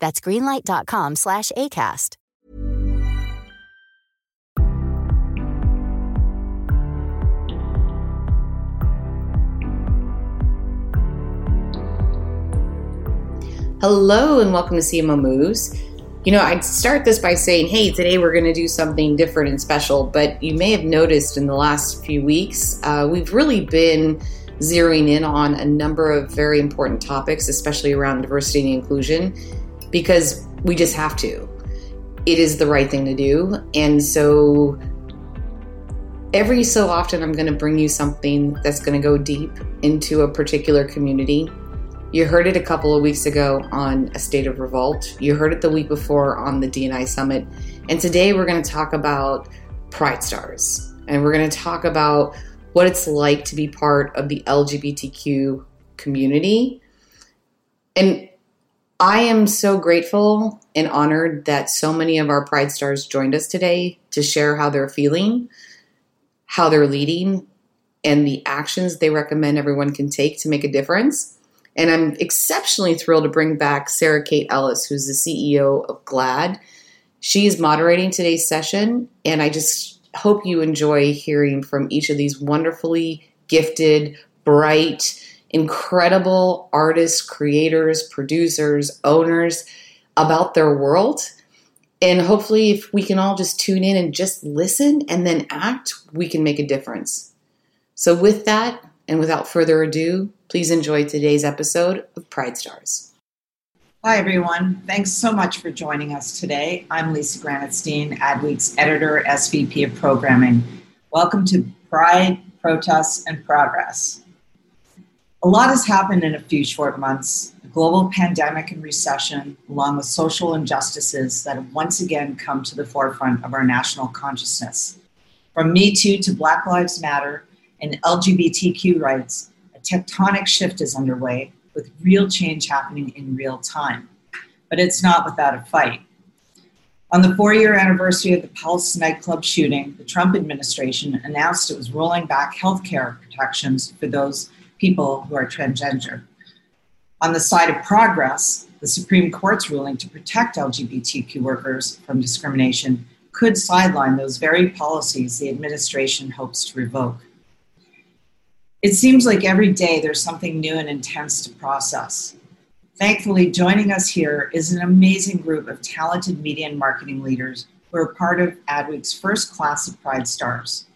That's greenlight.com slash ACAST. Hello and welcome to CMO Moves. You know, I'd start this by saying, hey, today we're going to do something different and special, but you may have noticed in the last few weeks, uh, we've really been zeroing in on a number of very important topics, especially around diversity and inclusion, because we just have to. It is the right thing to do. And so every so often, I'm going to bring you something that's going to go deep into a particular community you heard it a couple of weeks ago on A State of Revolt. You heard it the week before on the DNI Summit. And today we're going to talk about Pride Stars. And we're going to talk about what it's like to be part of the LGBTQ community. And I am so grateful and honored that so many of our Pride Stars joined us today to share how they're feeling, how they're leading, and the actions they recommend everyone can take to make a difference. And I'm exceptionally thrilled to bring back Sarah Kate Ellis, who's the CEO of GLAAD. She is moderating today's session, and I just hope you enjoy hearing from each of these wonderfully gifted, bright, incredible artists, creators, producers, owners about their world. And hopefully, if we can all just tune in and just listen and then act, we can make a difference. So, with that, and without further ado, please enjoy today's episode of Pride Stars. Hi, everyone. Thanks so much for joining us today. I'm Lisa Granatstein, Adweek's editor, SVP of Programming. Welcome to Pride, Protests, and Progress. A lot has happened in a few short months. A global pandemic and recession, along with social injustices that have once again come to the forefront of our national consciousness. From Me Too to Black Lives Matter, and LGBTQ rights, a tectonic shift is underway with real change happening in real time. But it's not without a fight. On the four year anniversary of the Pulse nightclub shooting, the Trump administration announced it was rolling back health care protections for those people who are transgender. On the side of progress, the Supreme Court's ruling to protect LGBTQ workers from discrimination could sideline those very policies the administration hopes to revoke. It seems like every day there's something new and intense to process. Thankfully, joining us here is an amazing group of talented media and marketing leaders who are part of Adweek's first class of Pride Stars.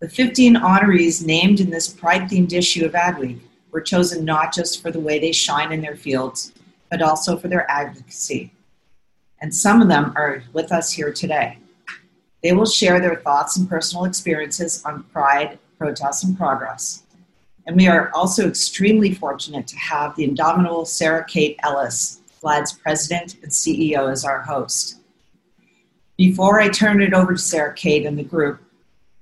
The 15 honorees named in this Pride themed issue of Adweek were chosen not just for the way they shine in their fields, but also for their advocacy. And some of them are with us here today. They will share their thoughts and personal experiences on Pride protests and progress. And we are also extremely fortunate to have the indomitable Sarah Kate Ellis, GLAAD's president and CEO, as our host. Before I turn it over to Sarah Kate and the group,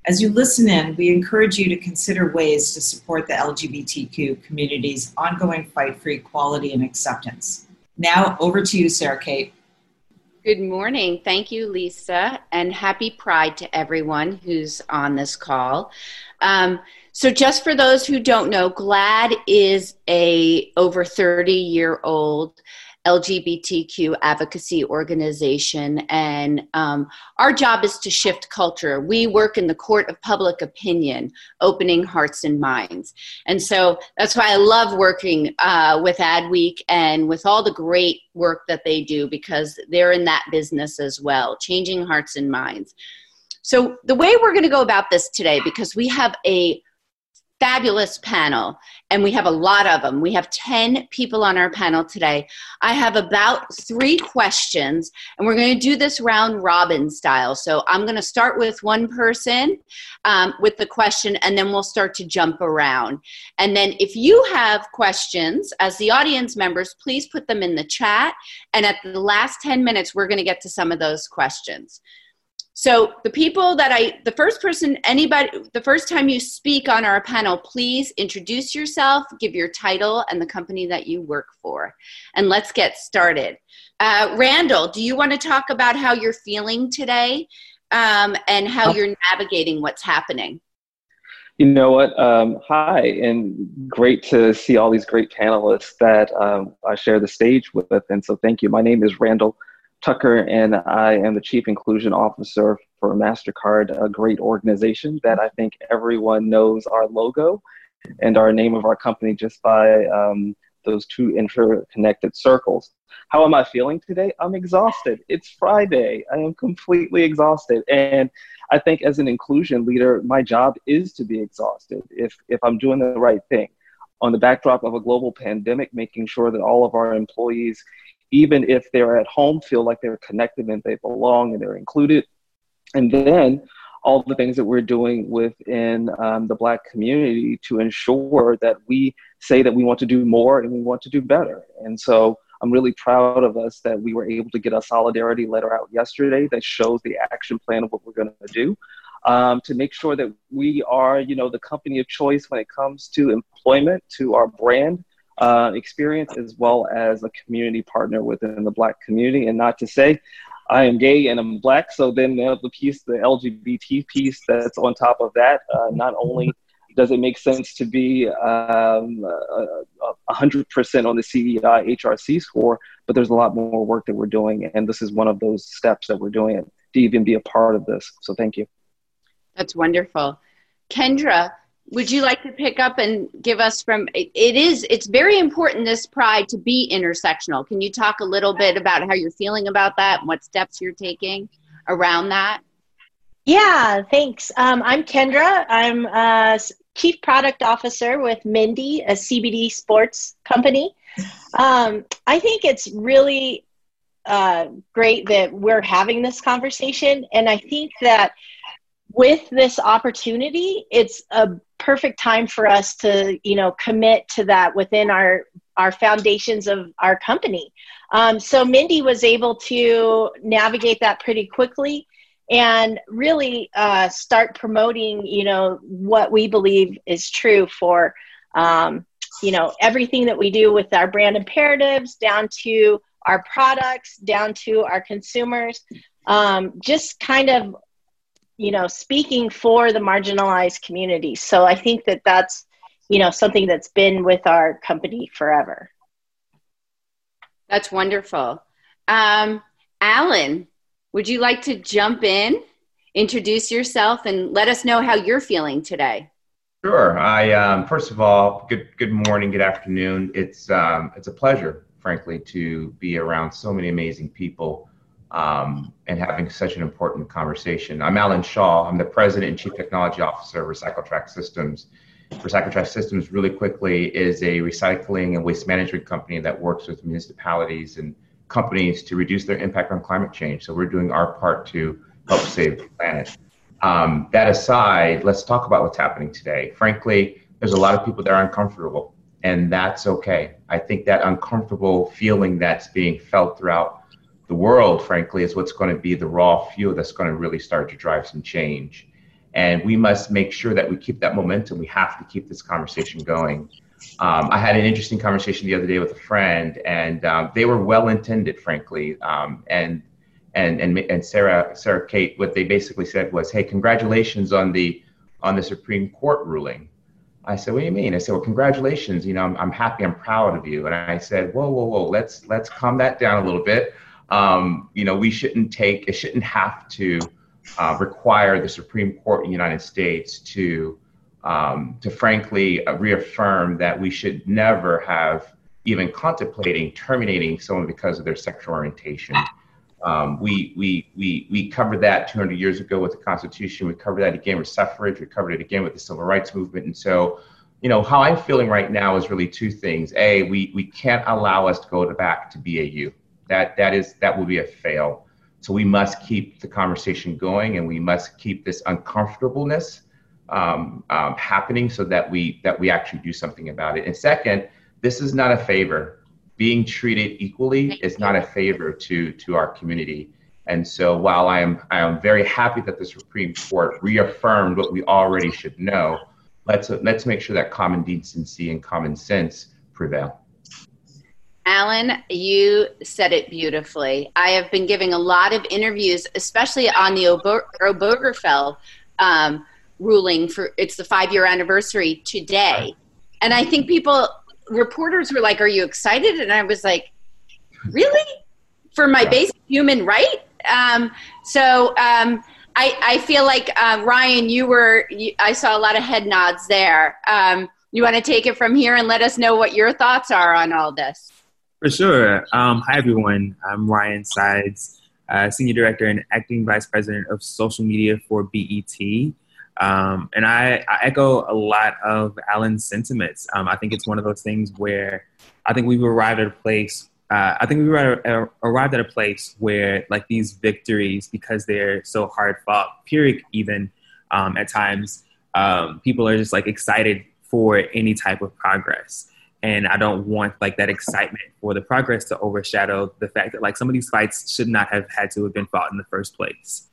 as you listen in, we encourage you to consider ways to support the LGBTQ community's ongoing fight for equality and acceptance. Now, over to you, Sarah Kate. Good morning. Thank you, Lisa, and happy Pride to everyone who's on this call. Um, so just for those who don't know, GLAAD is a over 30 year old LGBTQ advocacy organization, and um, our job is to shift culture. We work in the court of public opinion, opening hearts and minds. And so that's why I love working uh, with Adweek and with all the great work that they do because they're in that business as well, changing hearts and minds. So, the way we're going to go about this today, because we have a fabulous panel and we have a lot of them. We have 10 people on our panel today. I have about three questions and we're going to do this round robin style. So I'm going to start with one person um, with the question and then we'll start to jump around. And then if you have questions as the audience members, please put them in the chat. And at the last 10 minutes, we're going to get to some of those questions. So the people that I, the first person, anybody, the first time you speak on our panel, please introduce yourself, give your title and the company that you work for, and let's get started. Uh, Randall, do you want to talk about how you're feeling today um, and how you're navigating what's happening? You know what? Um, hi, and great to see all these great panelists that um, I share the stage with. And so, thank you. My name is Randall Tucker, and I am the Chief Inclusion Officer for MasterCard, a great organization that I think everyone knows our logo and our name of our company just by um, those two interconnected circles. How am I feeling today? I'm exhausted. It's Friday. I am completely exhausted. And I think as an inclusion leader, my job is to be exhausted if, if I'm doing the right thing. On the backdrop of a global pandemic, making sure that all of our employees even if they're at home, feel like they're connected and they belong and they're included. And then all the things that we're doing within um, the Black community to ensure that we say that we want to do more and we want to do better. And so I'm really proud of us that we were able to get a solidarity letter out yesterday that shows the action plan of what we're going to do. Um, to make sure that we are, you know, the company of choice when it comes to employment, to our brand, uh, experience as well as a community partner within the black community and not to say i am gay and i'm black so then the piece the lgbt piece that's on top of that uh, not only does it make sense to be um, 100% on the CEI HRC score, but there's a lot more work that we're doing. And this is one of those steps that we're doing to even be a part of this. So thank you. That's wonderful. Kendra, would you like to pick up and give us from it is it's very important this pride to be intersectional. Can you talk a little bit about how you're feeling about that and what steps you're taking around that? Yeah thanks. Um, i'm kendra. I'm a chief product officer with mendi a cbd sports company. Um, i think it's really uh, great that we're having this conversation and i think that with this opportunity, it's a perfect time for us to, you know, commit to that within our our foundations of our company. Um, so Mendi was able to navigate that pretty quickly and really uh, start promoting, you know, what we believe is true for, um, you know, everything that we do with our brand imperatives down to our products, down to our consumers. Um, just kind of you know speaking for the marginalized community. So i think that that's you know something that's been with our company forever. That's wonderful. Um, alan would you like to jump in introduce yourself and let us know how you're feeling today? Sure. I um, first of all good good morning good afternoon. It's um, it's a pleasure frankly to be around so many amazing people um, and having such an important conversation. I'm Alan Shaw. I'm the President and Chief Technology Officer of RecycleTrack Systems. RecycleTrack Systems, really quickly, is a recycling and waste management company that works with municipalities and companies to reduce their impact on climate change. So we're doing our part to help save the planet. Um, that aside, let's talk about what's happening today. Frankly, there's a lot of people that are uncomfortable, and that's okay. I think that uncomfortable feeling that's being felt throughout the world, frankly, is what's going to be the raw fuel that's going to really start to drive some change. And we must make sure that we keep that momentum. We have to keep this conversation going. Um, I had an interesting conversation the other day with a friend, and um, they were well intended, frankly. Um, and and and and Sarah Sarah Kate, what they basically said was, "Hey, congratulations on the on the Supreme Court ruling." I said, what do you mean? I said, well, congratulations. You know, I'm, I'm happy. I'm proud of you. And I said, whoa, whoa, whoa, let's, let's calm that down a little bit. Um, you know, we shouldn't take, it shouldn't have to uh, require the Supreme Court in the United States to, um, to frankly reaffirm that we should never have even contemplating terminating someone because of their sexual orientation. Um, we, we, we, we covered that 200 years ago with the Constitution. We covered that again with suffrage. We covered it again with the Civil Rights Movement. And so, you know, how I'm feeling right now is really two things. A, we, we can't allow us to go back to BAU. That, that, is, that would be a fail. So we must keep the conversation going and we must keep this uncomfortableness um, um, happening so that we, that we actually do something about it. And second, this is not a favor being treated equally is not a favor to to our community. And so while I am I am very happy that the Supreme Court reaffirmed what we already should know, let's let's make sure that common decency and common sense prevail. Alan, you said it beautifully. I have been giving a lot of interviews, especially on the Obergefell um, ruling for it's the five year anniversary today. And I think people reporters were like, "Are you excited?" And I was like, "Really?" For my basic human right. Um, so um, I, I feel like uh, Ryan, you were. You, I saw a lot of head nods there. Um, you want to take it from here and let us know what your thoughts are on all this? For sure. Um, hi everyone. I'm Ryan Sides, uh, Senior Director and Acting Vice President of Social Media for BET. Um, and I, I, echo a lot of Alan's sentiments. Um, I think it's one of those things where I think we've arrived at a place. Uh, I think we've arrived at a place where, like these victories, because they're so hard fought, Pyrrhic even um, at times, um, people are just like excited for any type of progress. And I don't want like that excitement for the progress to overshadow the fact that like some of these fights should not have had to have been fought in the first place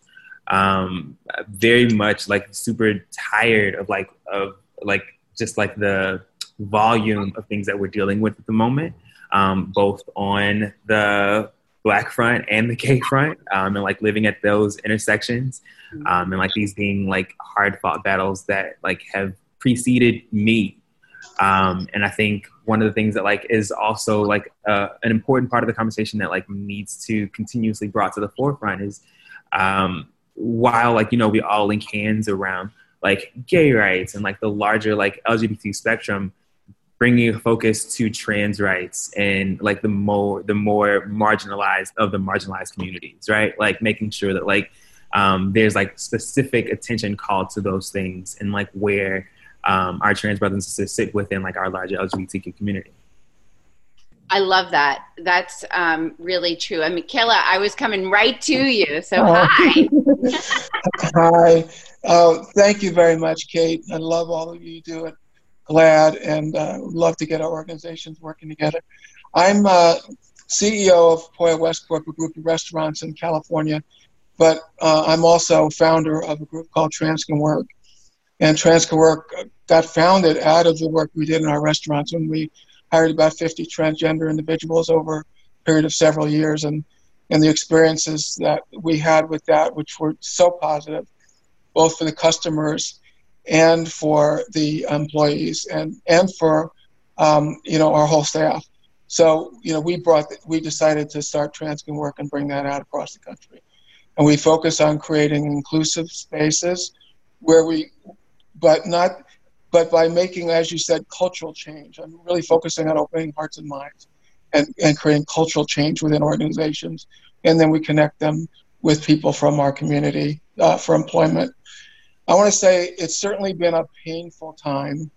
um, very much like super tired of like of like just like the volume of things that we're dealing with at the moment, um, both on the black front and the gay front, um, and like living at those intersections, um, and like these being like hard fought battles that like have preceded me. Um, and I think one of the things that like is also like uh, an important part of the conversation that like needs to continuously brought to the forefront is um, while like you know we all link hands around like gay rights and like the larger like lgbt spectrum bringing a focus to trans rights and like the more the more marginalized of the marginalized communities right? Like making sure that like um, there's like specific attention called to those things and like where um, our trans brothers and sisters sit within like our larger lgbtq community I love that. That's um, really true. I mean, Kayla, I was coming right to you. So, oh. hi. hi. Uh, thank you very much, Kate. I love all of you do it. GLAAD and uh, love to get our organizations working together. I'm uh, CEO of Pollo West Corp, a group of restaurants in California, but uh, I'm also founder of a group called Trans Can Work. And Trans Work got founded out of the work we did in our restaurants when we hired about 50 transgender individuals over a period of several years. And and the experiences that we had with that which were so positive both for the customers and for the employees and and for um, you know our whole staff. So you know we brought we decided to start Trans Can Work and bring that out across the country. And we focus on creating inclusive spaces where we but not but by making, as you said, cultural change. I'm really focusing on opening hearts and minds and, and creating cultural change within organizations. And then we connect them with people from our community uh, for employment. I want to say it's certainly been a painful time,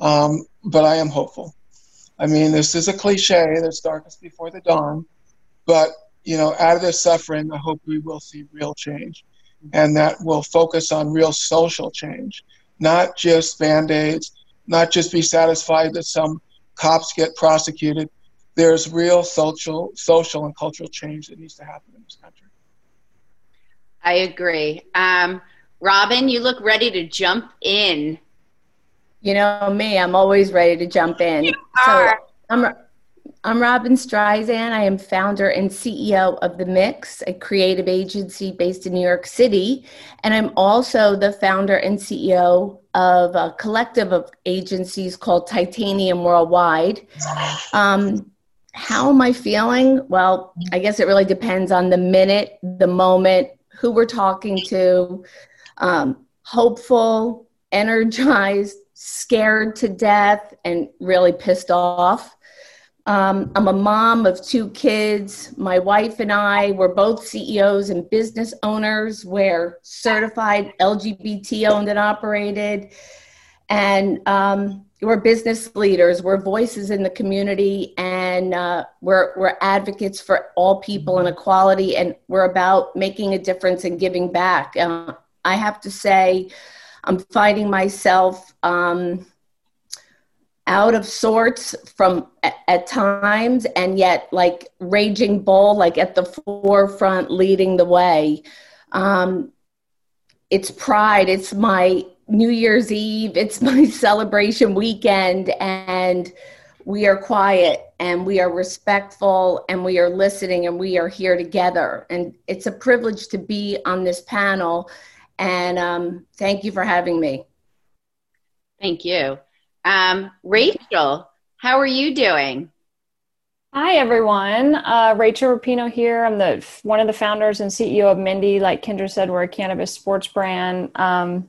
um, but I am hopeful. I mean, this is a cliche that's darkest before the dawn, but you know, out of this suffering, I hope we will see real change, and that will focus on real social change not just band aids, not just be satisfied that some cops get prosecuted. There's real social, social and cultural change that needs to happen in this country. I agree. Um, Robin, you look ready to jump in. You know me, I'm always ready to jump in. So I'm I'm Robin Streisand. I am founder and CEO of The Mix, a creative agency based in New York City. And I'm also the founder and CEO of a collective of agencies called Titanium Worldwide. Um, how am I feeling? Well, I guess it really depends on the minute, the moment, who we're talking to. Um, hopeful, energized, scared to death, and really pissed off. Um, I'm a mom of two kids. My wife and I were both CEOs and business owners. We're certified LGBT owned and operated. And um, we're business leaders. We're voices in the community. And uh, we're, we're advocates for all people and equality. And we're about making a difference and giving back. Uh, I have to say, I'm finding myself. Um, out of sorts from at, times and yet like raging bull like at the forefront leading the way. Um, it's pride. It's my new year's eve. It's my celebration weekend. And we are quiet and we are respectful and we are listening and we are here together. And it's a privilege to be on this panel. And um, thank you for having me. Thank you um, Rachel, how are you doing? Hi, everyone. Uh, Rachel Rapinoe here. I'm the one of the founders and CEO of Mendi. Like Kendra said, we're a cannabis sports brand. Um,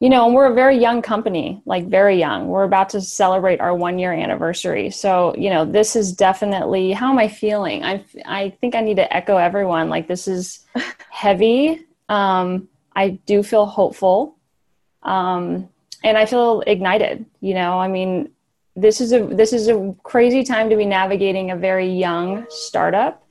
you know, we're a very young company, like very young. We're about to celebrate our one year anniversary. So, you know, this is definitely how am I feeling? I I think I need to echo everyone. Like this is heavy. Um, I do feel hopeful. Um, and I feel ignited. You know, I mean, this is a this is a crazy time to be navigating a very young startup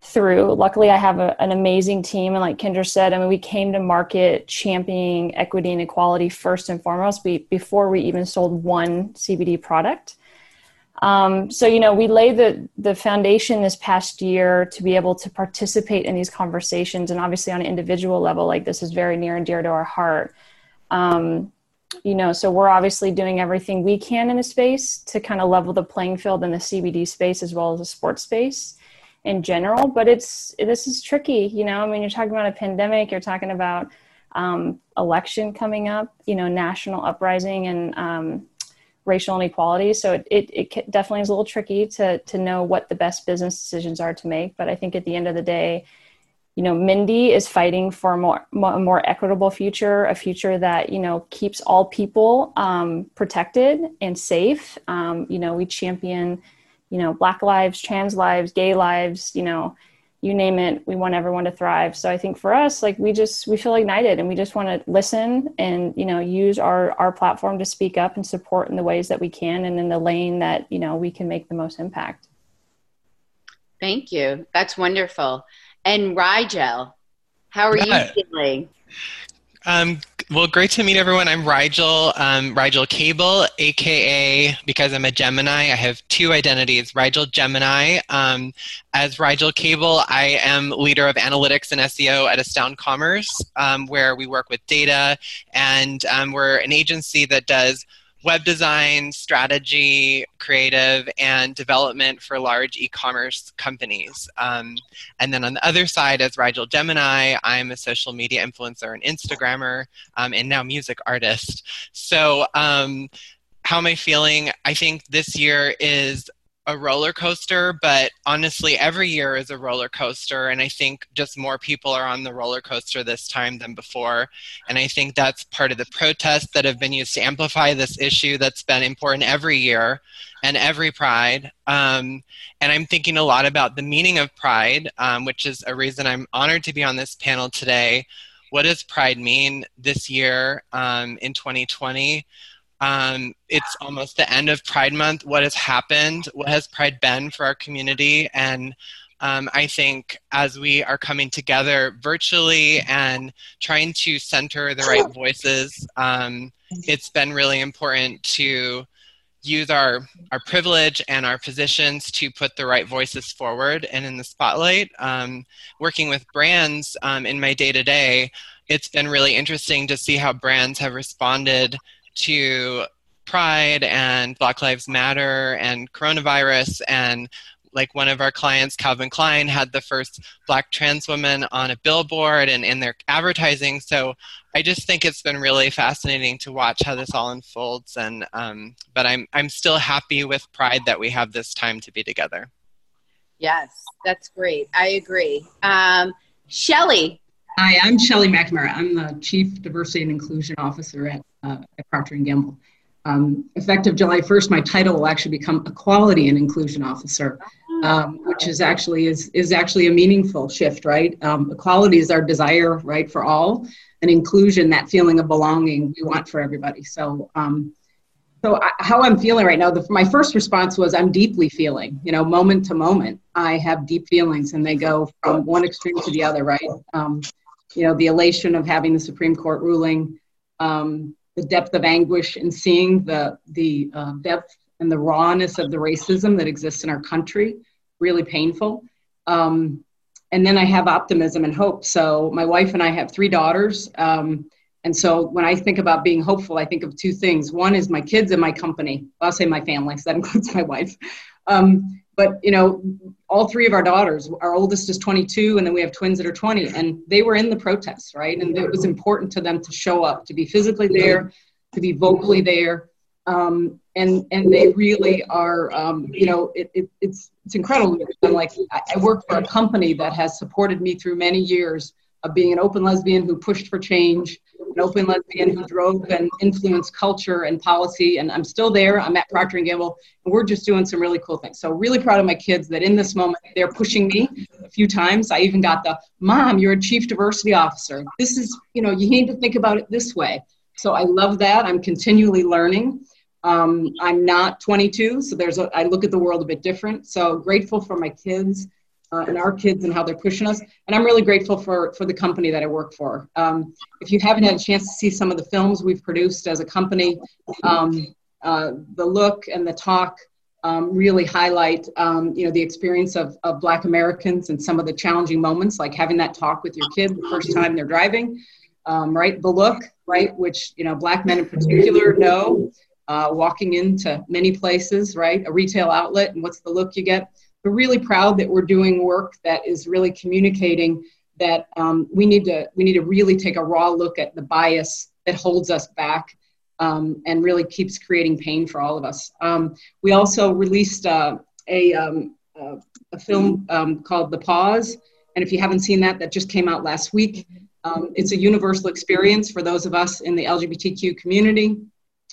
through. Luckily, I have a, an amazing team, and like Kendra said, I mean, we came to market championing equity and equality first and foremost. We, before we even sold one CBD product. Um, so you know, we laid the the foundation this past year to be able to participate in these conversations, and obviously on an individual level, like this is very near and dear to our heart. Um, you know so we're obviously doing everything we can in the space to kind of level the playing field in the cbd space as well as the sports space in general. But it's this is tricky you know? I mean you're talking about a pandemic you're talking about um, election coming up you know national uprising and um, racial inequality. So it, it, it definitely is a little tricky to to know what the best business decisions are to make. But i think at the end of the day you know, Mendi is fighting for a more, more, equitable future, a future that, you know, keeps all people um, protected and safe. Um, you know, we champion, you know, Black lives, trans lives, gay lives, you know, you name it, we want everyone to thrive. So I think for us, like we just, we feel ignited and we just want to listen and, you know, use our, our platform to speak up and support in the ways that we can and in the lane that, you know, we can make the most impact. Thank you. That's wonderful. And Rigel, how are yeah. you feeling? Um, well, great to meet everyone. I'm Rigel, um, Rigel Cable, aka because I'm a Gemini, I have two identities. Rigel Gemini. Um, as Rigel Cable, I am leader of analytics and SEO at Astound Commerce, um, where we work with data, and um, we're an agency that does web design, strategy, creative, and development for large e commerce companies. Um, and then on the other side, as Rigel Gemini, I'm a social media influencer and Instagrammer, um, and now music artist. So, um, how am I feeling? I think this year is a roller coaster, but honestly, every year is a roller coaster. And I think just more people are on the roller coaster this time than before. And I think that's part of the protests that have been used to amplify this issue that's been important every year and every pride. Um, and I'm thinking a lot about the meaning of pride, um, which is a reason I'm honored to be on this panel today. What does pride mean this year um, in 2020? Um, it's almost the end of Pride Month. What has happened? What has Pride been for our community? And um, I think as we are coming together virtually and trying to center the right voices, um, it's been really important to use our, our privilege and our positions to put the right voices forward and in the spotlight. Um, working with brands um, in my day to day, it's been really interesting to see how brands have responded to Pride and Black Lives Matter and coronavirus and like one of our clients, Calvin Klein, had the first black trans woman on a billboard and in their advertising. So I just think it's been really fascinating to watch how this all unfolds. And um, but I'm I'm still happy with Pride that we have this time to be together. Yes, that's great. I agree. Um, Shelly. Hi, I'm Shelly McNamara. I'm the Chief Diversity and Inclusion Officer at, uh, at Procter & Gamble. Um, effective July 1st, my title will actually become Equality and Inclusion Officer, um, which is actually is, is actually a meaningful shift, right? Um, equality is our desire, right, for all, and inclusion, that feeling of belonging we want for everybody. So, um, so I, how I'm feeling right now, the, my first response was I'm deeply feeling, you know, moment to moment. I have deep feelings, and they go from one extreme to the other, right? Um, you know, the elation of having the Supreme Court ruling. Um, the depth of anguish and seeing the the uh, depth and the rawness of the racism that exists in our country really painful. Um, and then i have optimism and hope. So my wife and i have three daughters um, and so when i think about being hopeful i think of two things. One is my kids and my company i'll say my family so that includes my wife. Um, but you know all three of our daughters our oldest is 22 and then we have twins that are 20 and they were in the protests right? And it was important to them to show up to be physically there to be vocally there. Um, and and they really are um, you know it, it, it's it's incredible. Like I work for a company that has supported me through many years of being an open lesbian who pushed for change, an open lesbian who drove and influenced culture and policy. And I'm still there. I'm at Procter and Gamble, and we're just doing some really cool things. So really proud of my kids that in this moment they're pushing me a few times. I even got the mom, you're a chief diversity officer. This is, you know, you need to think about it this way. So I love that. I'm continually learning. Um, I'm not 22, so there's a, I look at the world a bit different. So grateful for my kids uh, and our kids and how they're pushing us. And I'm really grateful for, for the company that I work for. Um, if you haven't had a chance to see some of the films we've produced as a company, um, uh, the look and the talk um, really highlight, um, you know, the experience of, of Black Americans and some of the challenging moments, like having that talk with your kid the first time they're driving, um, right? The look, right, which, you know, Black men in particular know. Uh, walking into many places, right? A retail outlet, and what's the look you get? We're really proud that we're doing work that is really communicating that um, we need to we need to really take a raw look at the bias that holds us back um, and really keeps creating pain for all of us. Um, we also released uh, a, um, uh, a film um, called The Pause, and if you haven't seen that, that just came out last week. Um, it's a universal experience for those of us in the LGBTQ community,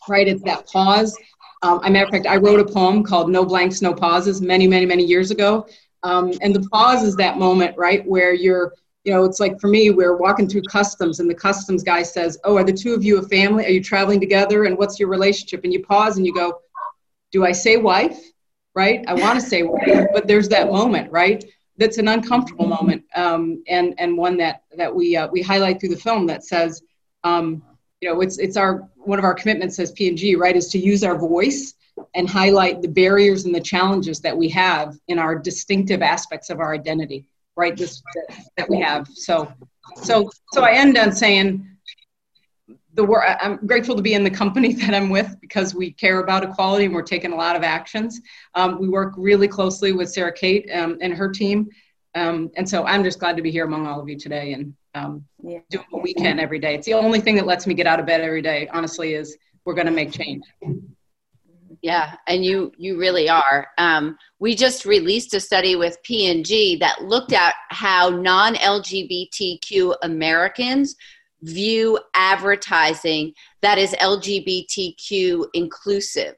right? It's that pause um, a matter of fact, I wrote a poem called No Blanks, No Pauses many, many, many years ago. Um, and the pause is that moment, right, where you're, you know, it's like for me, we're walking through customs and the customs guy says, Oh, are the two of you a family? Are you traveling together? And what's your relationship? And you pause and you go, Do I say wife? Right? I want to say wife, but there's that moment, right? That's an uncomfortable moment, um, and and one that that we uh, we highlight through the film that says, um, you know, it's it's our one of our commitments as P&G, right, is to use our voice and highlight the barriers and the challenges that we have in our distinctive aspects of our identity, right? This that we have. So, so, so I end on saying the work. I'm grateful to be in the company that I'm with because we care about equality and we're taking a lot of actions. Um, we work really closely with Sarah Kate um, and her team, um, and so I'm just glad to be here among all of you today and um, yeah. doing what we can every day. It's the only thing that lets me get out of bed every day. Honestly, is we're going to make change. Yeah, and you you really are. Um, we just released a study with P&G that looked at how non-LGBTQ Americans view advertising that is LGBTQ inclusive,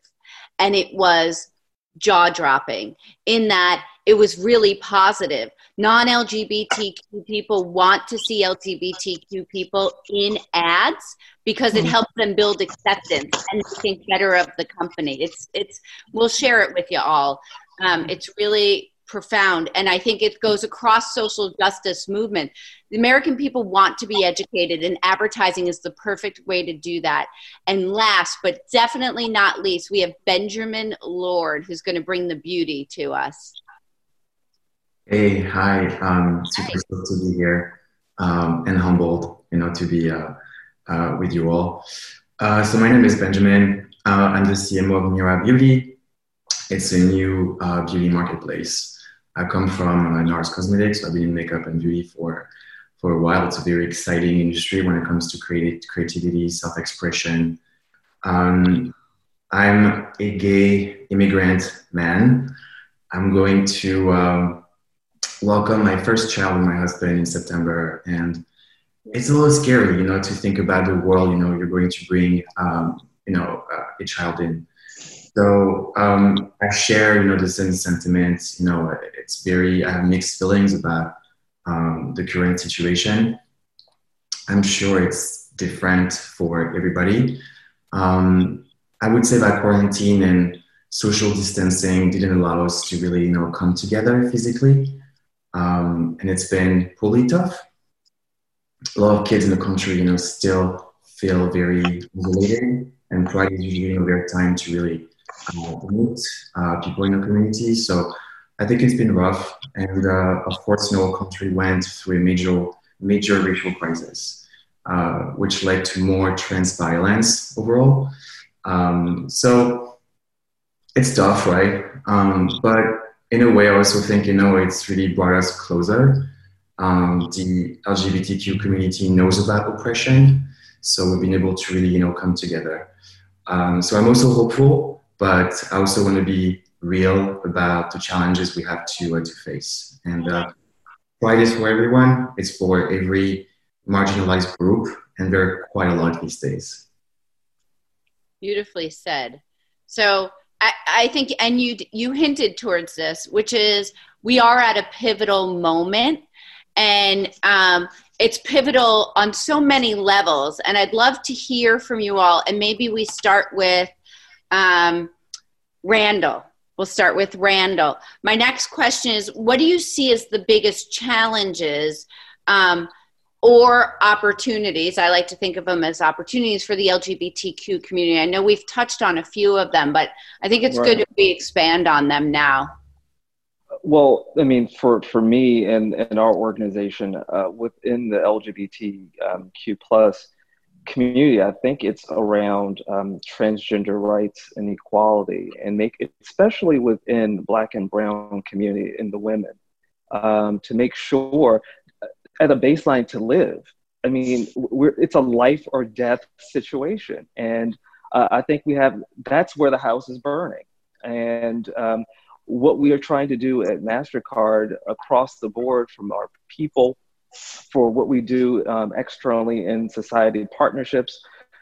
and it was jaw dropping in that it was really positive. Non LGBTQ people want to see LGBTQ people in ads because it helps them build acceptance and think better of the company. It's it's we'll share it with you all. Um, it's really profound and i think it goes across social justice movement. The american people want to be educated and advertising is the perfect way to do that. And last but definitely not least we have benjamin lord who's going to bring the beauty to us Hey, hi. Um, super stoked to be here um, and humbled, you know, to be uh, uh, with you all. Uh, so my name is Benjamin. Uh, I'm the CMO of Mira Beauty. It's a new uh, beauty marketplace. I come from uh, NARS Cosmetics. I've been in makeup and beauty for for a while. It's a very exciting industry when it comes to creative, creativity, self-expression. Um, I'm a gay immigrant man. I'm going to um, welcome my first child with my husband in September, and it's a little scary, you know, to think about the world. You know, you're going to bring, um, you know, uh, a child in. So um, I share, you know, the same sentiments. You know, it's very I have mixed feelings about um, the current situation. I'm sure it's different for everybody. Um, I would say that quarantine and social distancing didn't allow us to really, you know, come together physically, um, and it's been pretty tough. A lot of kids in the country, you know, still feel very isolated, and Pride is usually a time to really uh, meet uh, people in the community. So I think it's been rough, and uh, of course, you know, country went through a major, major racial crisis, uh, which led to more trans violence overall. Um, so it's tough, right? Um, but in a way, I also think you know it's really brought us closer. Um, the LGBTQ community knows about oppression, so we've been able to really you know come together. Um, so I'm also hopeful, but I also want to be real about the challenges we have to, uh, to face. And uh, Pride is for everyone, it's for every marginalized group, and there are quite a lot these days. Beautifully said. So I, think, and you you hinted towards this, which is we are at a pivotal moment, and um, it's pivotal on so many levels. And I'd love to hear from you all. And maybe we start with um, Randall. We'll start with Randall. My next question is What do you see as the biggest challenges um, or opportunities? I like to think of them as opportunities for the LGBTQ community. I know we've touched on a few of them, but I think it's right. good if we expand on them now. Well, I mean, for, for me and, and our organization uh, within the LGBTQ plus, community, I think it's around um, transgender rights and equality, and make especially within Black and Brown community and the women, um, to make sure at a baseline to live. I mean, it's a life or death situation, and uh, I think we have that's where the house is burning, and um, what we are trying to do at Mastercard across the board from our people for what we do um, externally in society partnerships,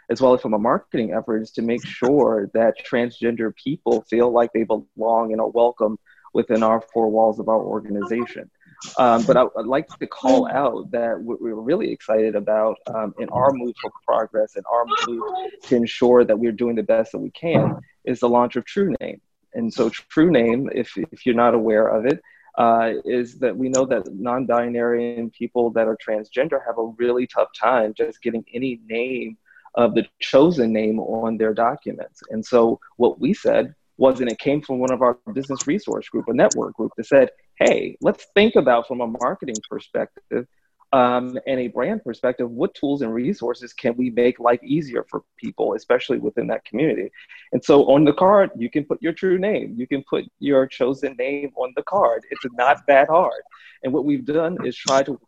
as well as from a marketing efforts to make sure that transgender people feel like they belong and are welcome within our four walls of our organization. Um, but I, would like to call out that what we're really excited about um, in our move for progress and our move to ensure that we're doing the best that we can is the launch of True Name. And so, True Name, if, if you're not aware of it, uh, is that we know that non-binary and people that are transgender have a really tough time just getting any name of the chosen name on their documents. And so what we said was, and it came from one of our business resource group, a network group that said, hey, let's think about from a marketing perspective um, and a brand perspective, what tools and resources can we make life easier for people, especially within that community? And so on the card, you can put your true name, you can put your chosen name on the card. It's not that hard. And what we've done is try to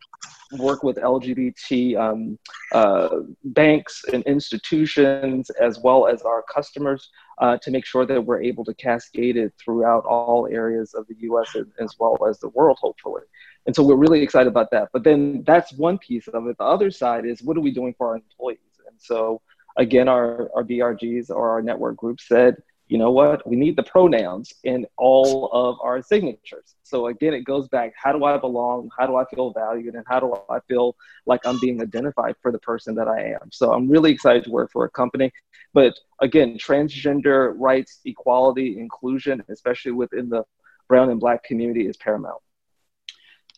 work with LGBT um, uh, banks and institutions as well as our customers uh, to make sure that we're able to cascade it throughout all areas of the US as well as the world, hopefully. And so we're really excited about that. But then that's one piece of it. The other side is what are we doing for our employees? And so again, our, our BRGs or our network group said, you know what, we need the pronouns in all of our signatures. So again, it goes back, how do I belong? How do I feel valued? And how do I feel like I'm being identified for the person that I am? So I'm really excited to work for a company. But again, transgender rights, equality, inclusion, especially within the brown and black community is paramount.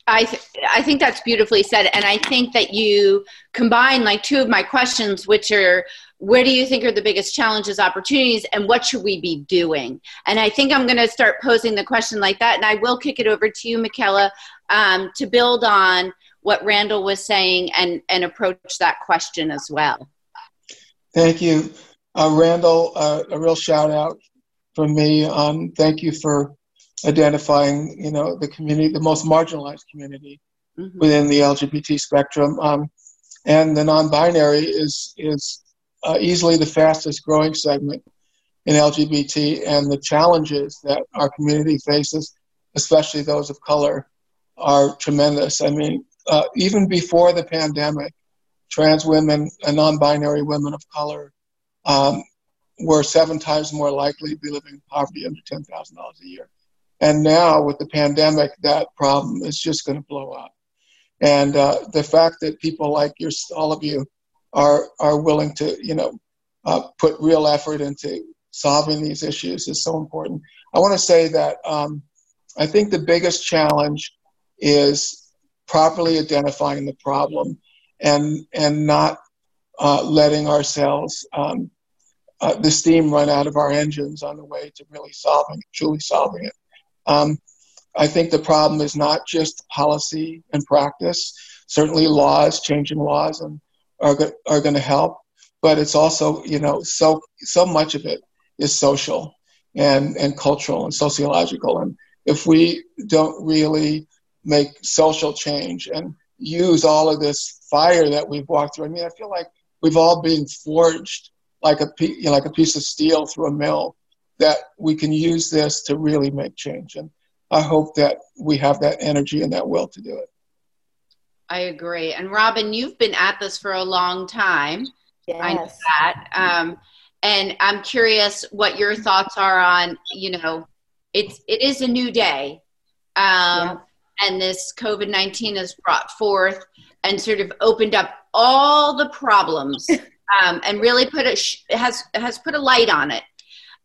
I, th- I think that's beautifully said. And I think that you combine like two of my questions, which are where do you think are the biggest challenges, opportunities, and what should we be doing? And I think I'm going to start posing the question like that. And I will kick it over to you, Michaela, um, to build on what Randall was saying and, and approach that question as well. Thank you. Uh, Randall, uh, a real shout out from me. Um, thank you for identifying, you know, the community, the most marginalized community mm-hmm. within the LGBT spectrum. Um, and the non-binary is is uh, easily the fastest growing segment in LGBT, and the challenges that our community faces, especially those of color, are tremendous. I mean, uh, even before the pandemic, trans women and non-binary women of color um, were seven times more likely to be living in poverty under ten thousand dollars a year. And now with the pandemic, that problem is just going to blow up. And uh, the fact that people like your, all of you are are willing to, you know, uh, put real effort into solving these issues is so important. I want to say that um, I think the biggest challenge is properly identifying the problem and and not uh, letting ourselves um, uh, the steam run out of our engines on the way to really solving truly solving it. Um, I think the problem is not just policy and practice. Certainly, laws, changing laws, and are are going to help, but it's also you know so so much of it is social and and cultural and sociological, and if we don't really make social change and use all of this fire that we've walked through, I mean, I feel like we've all been forged like a you know, like a piece of steel through a mill that we can use this to really make change and I hope that we have that energy and that will to do it. I agree. And Robin, you've been at this for a long time. Yes. I know that. Um, and I'm curious what your thoughts are on, you know, it's it is a new day. Um, yeah. and this COVID-19 has brought forth and sort of opened up all the problems um, and really put a sh- has has put a light on it.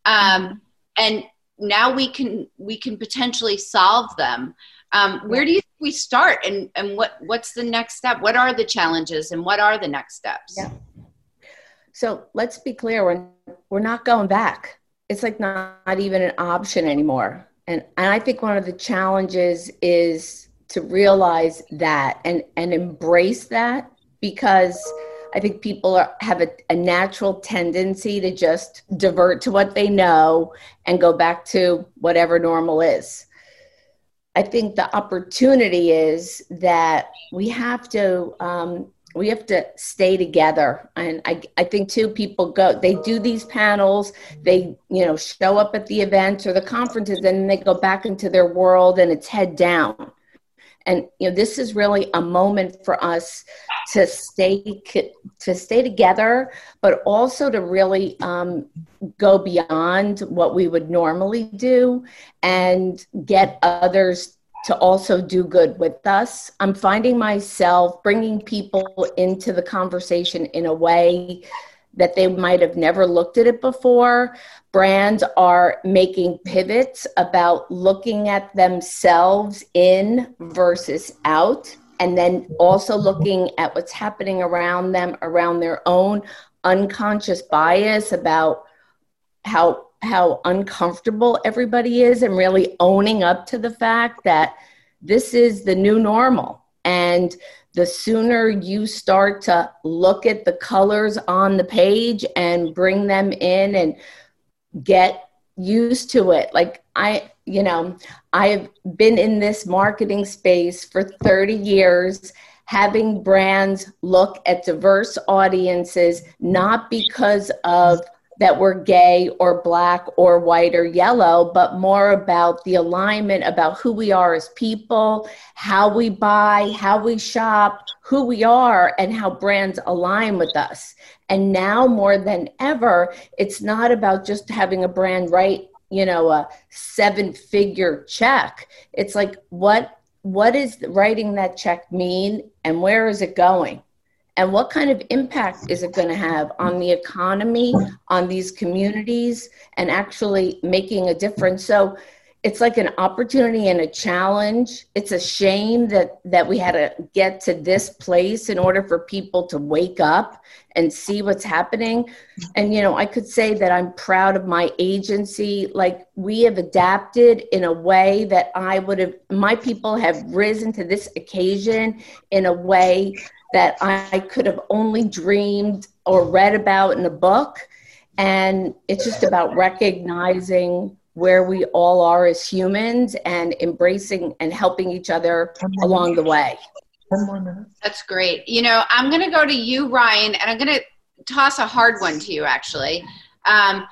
Um, and now we can we can potentially solve them. Um, where do you think we start and and what what's the next step? What are the challenges and what are the next steps? Yeah. so let's be clear we're, we're not going back. It's like not, not even an option anymore. And and i think one of the challenges is to realize that and and embrace that because I think people are, have a, a, natural tendency to just divert to what they know and go back to whatever normal is. I think the opportunity is that we have to um, we have to stay together, and I, I think too people go they do these panels, they you know show up at the events or the conferences, and they go back into their world and it's head down and you know this is really a moment for us to stay to stay together but also to really um, go beyond what we would normally do and get others to also do good with us. I'm finding myself bringing people into the conversation in a way that they might have never looked at it before. Brands are making pivots about looking at themselves in versus out, and then also looking at what's happening around them, around their own unconscious bias about how how uncomfortable everybody is and really owning up to the fact that this is the new normal and the sooner you start to look at the colors on the page and bring them in and get used to it. Like I, you know, I've been in this marketing space for 30 years having brands look at diverse audiences not because of that we're gay or black or white or yellow, but more about the alignment about who we are as people, how we buy, how we shop, who we are, and how brands align with us. And now more than ever, it's not about just having a brand write, you know, a seven figure check. It's like, what what is writing that check mean and where is it going? And what kind of impact is it going to have on the economy on these communities and actually making a difference? So it's like an opportunity and a challenge. It's a shame that that we had to get to this place in order for people to wake up and see what's happening. And you know i could say that i'm proud of my agency. Like we have adapted in a way that i would have my people have risen to this occasion in a way that I could have only dreamed or read about in a book. And it's just about recognizing where we all are as humans and embracing and helping each other along the way. One more minute. That's great. You know, I'm going to go to you, Ryan, and I'm going to toss a hard one to you, actually. Um,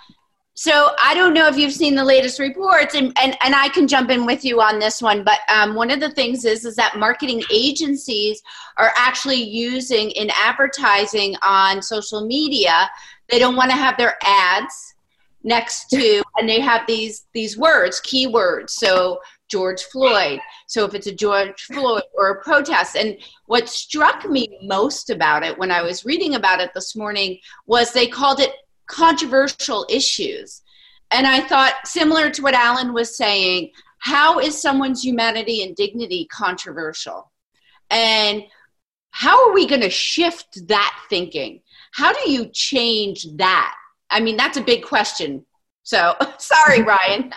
so I don't know if you've seen the latest reports, and, and, and I can jump in with you on this one. But um, one of the things is is that marketing agencies are actually using in advertising on social media. They don't want to have their ads next to, and they have these these words, keywords. So George Floyd. So if it's a George Floyd or a protest, and what struck me most about it when I was reading about it this morning was they called it controversial issues. And I thought, similar to what Alan was saying, how is someone's humanity and dignity controversial? And how are we going to shift that thinking? How do you change that? I mean, that's a big question. So, sorry, Ryan.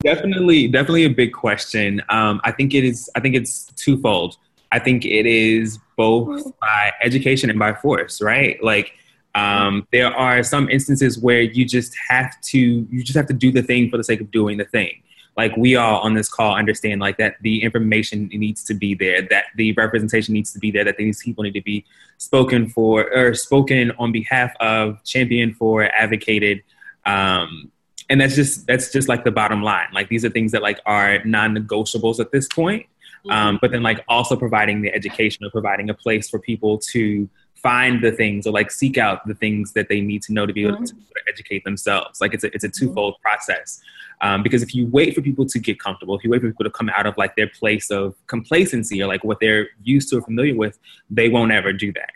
definitely, definitely a big question. Um, I think it is. I think it's twofold. I think it is both by education and by force, right? Like um, there are some instances where you just have to you just have to do the thing for the sake of doing the thing. Like we all on this call understand like that the information needs to be there, that the representation needs to be there, that these people need to be spoken for or spoken on behalf of, championed for, advocated. Um, and that's just that's just like the bottom line. Like these are things that like are non-negotiables at this point. Um, but then like also providing the education or providing a place for people to find the things or like seek out the things that they need to know to be able mm-hmm. to educate themselves. Like it's a, it's a mm-hmm. twofold mm-hmm. process. Um, because if you wait for people to get comfortable, if you wait for people to come out of like their place of complacency or like what they're used to or familiar with, they won't ever do that.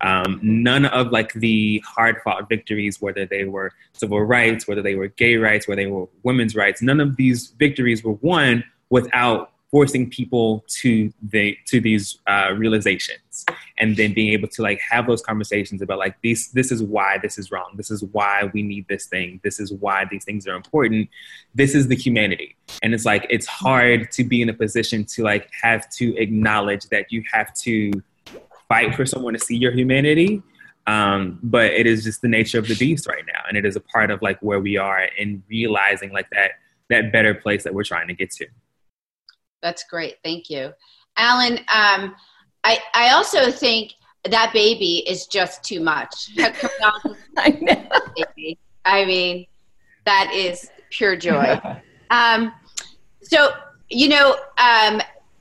Um, none of like the hard fought victories, whether they were civil rights, whether they were gay rights, whether they were women's rights, none of these victories were won without forcing people to the to these uh, realizations and then being able to like have those conversations about like this this is why this is wrong. This is why we need this thing. This is why these things are important. This is the humanity. And it's like it's hard to be in a position to like have to acknowledge that you have to fight for someone to see your humanity um, but it is just the nature of the beast right now. And it is a part of like where we are in realizing like that that better place that we're trying to get to. That's great. Thank you. Alan, um, I, I also think that baby is just too much. I know. Baby. I mean, that is pure joy. um, so, you know, um,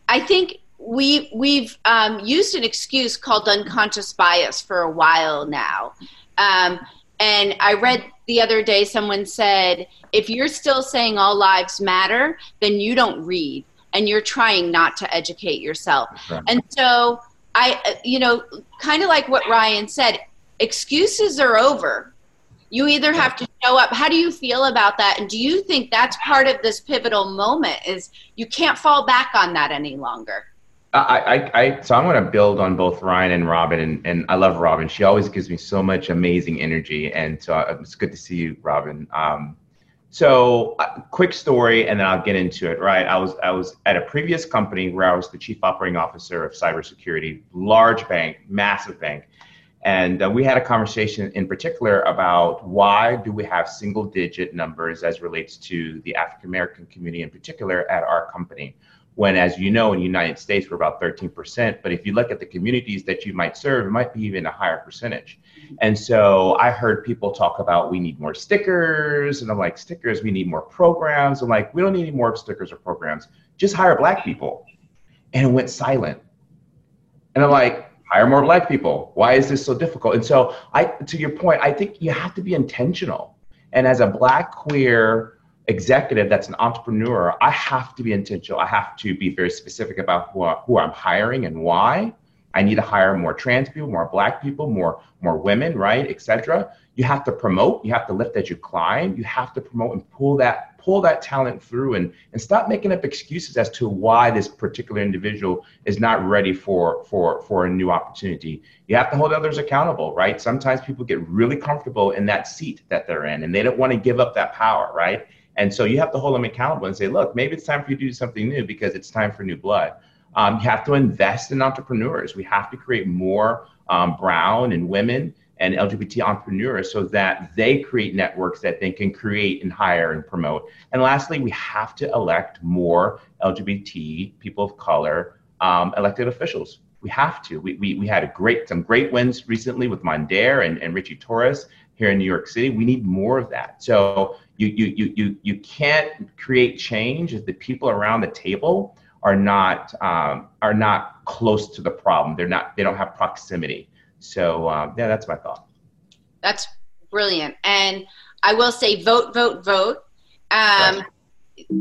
I think we we've um, used an excuse called unconscious bias for a while now. Um, and I read the other day someone said, if you're still saying all lives matter, then you don't read and you're trying not to educate yourself. Right. And so I, you know, kind of like what Ryan said, excuses are over. You either have to show up. How do you feel about that? And do you think that's part of this pivotal moment? Is you can't fall back on that any longer? I, I, I so I'm going to build on both Ryan and Robin, and, and I love Robin. She always gives me so much amazing energy, and so uh, it's good to see you, Robin. Um, so, uh, quick story, and then I'll get into it. Right, I was I was at a previous company where I was the chief operating officer of cybersecurity, large bank, massive bank, and uh, we had a conversation in particular about why do we have single digit numbers as relates to the African American community in particular at our company when, as you know, in the United States, we're about 13%. But if you look at the communities that you might serve, it might be even a higher percentage. And so I heard people talk about we need more stickers. And I'm like, stickers, we need more programs. I'm like, we don't need any more stickers or programs. Just hire black people. And it went silent. And I'm like, hire more black people. Why is this so difficult? And so I to your point, I think you have to be intentional. And as a black queer executive that's an entrepreneur, I have to be intentional. I have to be very specific about who, I, who I'm hiring and why. I need to hire more trans people, more black people, more more women, right, etc. You have to promote. You have to lift as you climb. You have to promote and pull that pull that talent through and and stop making up excuses as to why this particular individual is not ready for for for a new opportunity. You have to hold others accountable, right? Sometimes people get really comfortable in that seat that they're in and they don't want to give up that power, right? And so you have to hold them accountable and say, look, maybe it's time for you to do something new because it's time for new blood. Um, you have to invest in entrepreneurs. We have to create more um, brown and women and LGBT entrepreneurs so that they create networks that they can create and hire and promote. And lastly, we have to elect more LGBT people of color um, elected officials. We have to. We, we, we had great some great wins recently with Mondaire and, and Richie Torres here in New York City. We need more of that. So you you you you you can't create change if the people around the table are not um, are not close to the problem. They're not. They don't have proximity. So um, yeah, that's my thought. That's brilliant. And I will say, vote, vote, vote. Um, right.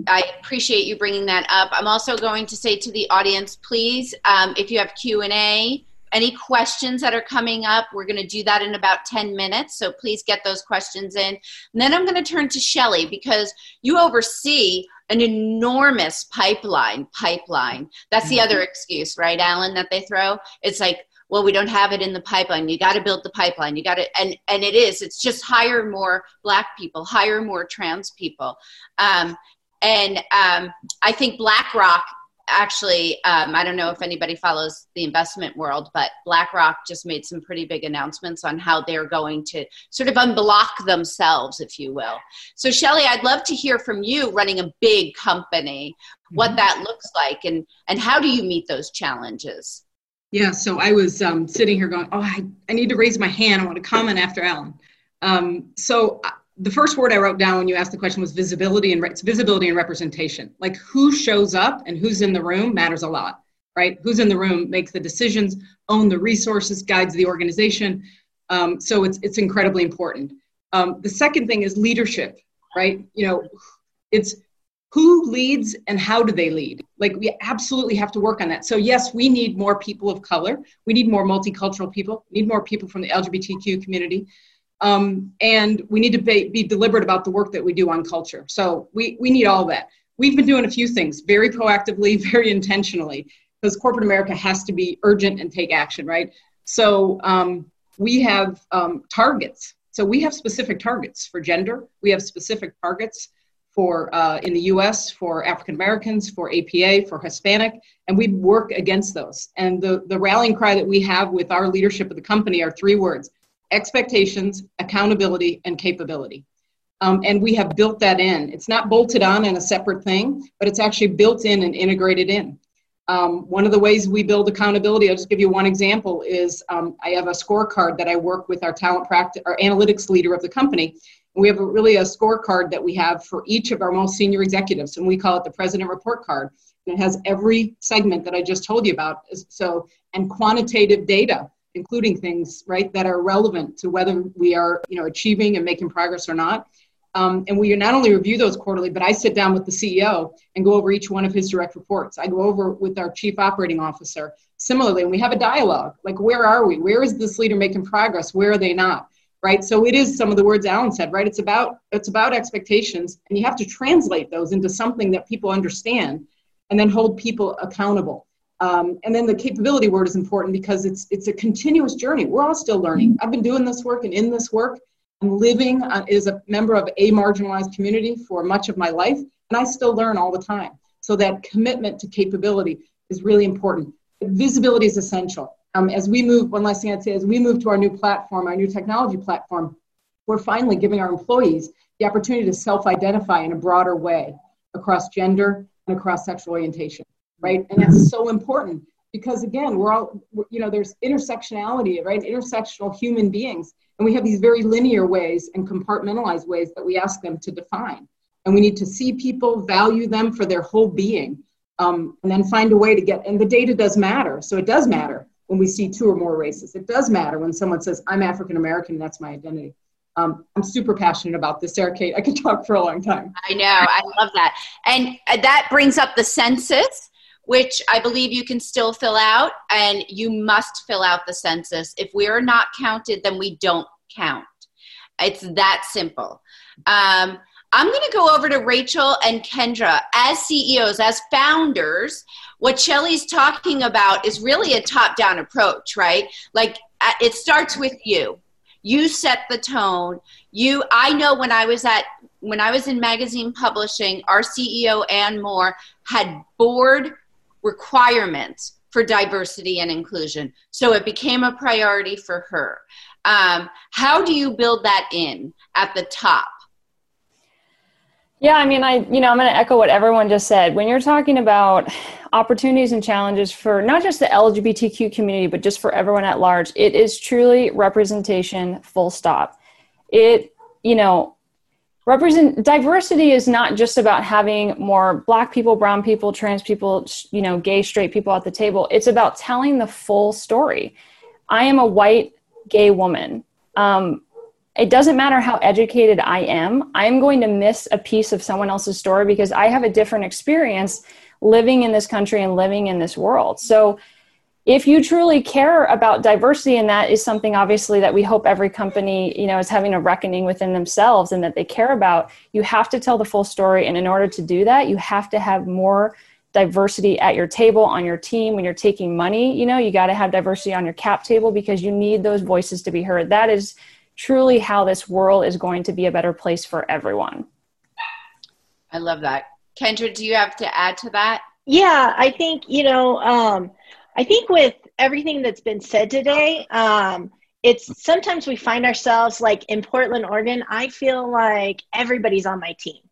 I appreciate you bringing that up. I'm also going to say to the audience, please, um, if you have Q and A, any questions that are coming up, we're going to do that in about 10 minutes. So please get those questions in. And then I'm going to turn to Shelly because you oversee an enormous pipeline. Pipeline. That's the other excuse, right, Alan, that they throw. It's like, well, we don't have it in the pipeline. You got to build the pipeline. You got to, and and it is. It's just hire more Black people, hire more trans people, um, and um, I think BlackRock actually, um, I don't know if anybody follows the investment world, but BlackRock just made some pretty big announcements on how they're going to sort of unblock themselves, if you will. So, Shelly, I'd love to hear from you running a big company, what mm-hmm. that looks like, and, and how do you meet those challenges? Yeah, so I was um, sitting here going, oh, I, I need to raise my hand. I want to comment after Alan. Um, so, the first word I wrote down when you asked the question was visibility and it's visibility and representation. Like who shows up and who's in the room matters a lot, right? Who's in the room makes the decisions, own the resources, guides the organization. Um, so it's it's incredibly important. Um, the second thing is leadership, right? You know, it's who leads and how do they lead like we absolutely have to work on that so yes we need more people of color we need more multicultural people we need more people from the lgbtq community um, and we need to be, be deliberate about the work that we do on culture. So we, we need all that. We've been doing a few things very proactively, very intentionally, because corporate America has to be urgent and take action, right? So um, we have um, targets. So we have specific targets for gender. We have specific targets for uh, in the U.S. for African Americans, for APA, for Hispanic, and we work against those. And the the rallying cry that we have with our leadership of the company are three words: expectations, accountability, and capability. Um, and we have built that in. It's not bolted on in a separate thing, but it's actually built in and integrated in. Um, one of the ways we build accountability, I'll just give you one example, is um, I have a scorecard that I work with our talent practice, our analytics leader of the company. We have a, really a scorecard that we have for each of our most senior executives, and we call it the President Report Card. And it has every segment that I just told you about. So, and quantitative data including things right that are relevant to whether we are you know achieving and making progress or not. Um, and we not only review those quarterly but i sit down with the ceo and go over each one of his direct reports. I go over with our chief operating officer. Similarly and we have a dialogue like where are we? Where is this leader making progress? Where are they not? Right? So it is some of the words alan said right? It's about it's about expectations and you have to translate those into something that people understand and then hold people accountable um, and then the capability word is important because it's it's a continuous journey. We're all still learning. I've been doing this work and in this work and living uh, as a member of a marginalized community for much of my life, and I still learn all the time. So that commitment to capability is really important. Visibility is essential. Um, as we move, one last thing I'd say, as we move to our new platform, our new technology platform, we're finally giving our employees the opportunity to self-identify in a broader way across gender and across sexual orientation right? And that's so important because again, we're all, you know, there's intersectionality, right? Intersectional human beings. And we have these very linear ways and compartmentalized ways that we ask them to define. And we need to see people, value them for their whole being, um, and then find a way to get, and the data does matter. So it does matter when we see two or more races. It does matter when someone says, I'm African American, that's my identity. Um, I'm super passionate about this, Sarah Kate. I could talk for a long time. I know. I love that. And uh, that brings up the census which I believe you can still fill out, and you must fill out the census. If we are not counted, then we don't count. It's that simple. Um, I'm going to go over to Rachel and Kendra as CEOs, as founders. What Shelly's talking about is really a top down approach, right? Like uh, it starts with you. You set the tone. You, I know when I was at, when I was in magazine publishing, our CEO, Ann Moore, had board requirements for diversity and inclusion. So it became a priority for her. Um, how do you build that in at the top? Yeah, I mean, I you know, I'm going to echo what everyone just said. When you're talking about opportunities and challenges for not just the LGBTQ community, but just for everyone at large, it is truly representation. Full stop. It you know, represent diversity is not just about having more black people, brown people, trans people, you know, gay, straight people at the table. It's about telling the full story. I am a white gay woman. Um, it doesn't matter how educated I am, I'm going to miss a piece of someone else's story because I have a different experience living in this country and living in this world. So, if you truly care about diversity and that is something obviously that we hope every company you know is having a reckoning within themselves and that they care about you have to tell the full story and in order to do that you have to have more diversity at your table on your team when you're taking money you know you got to have diversity on your cap table because you need those voices to be heard that is truly how this world is going to be a better place for everyone. I love that. Kendra, do you have to add to that? Yeah, I think, you know, um, I think with everything that's been said today, um, it's sometimes we find ourselves like in Portland, Oregon, I feel like everybody's on my team.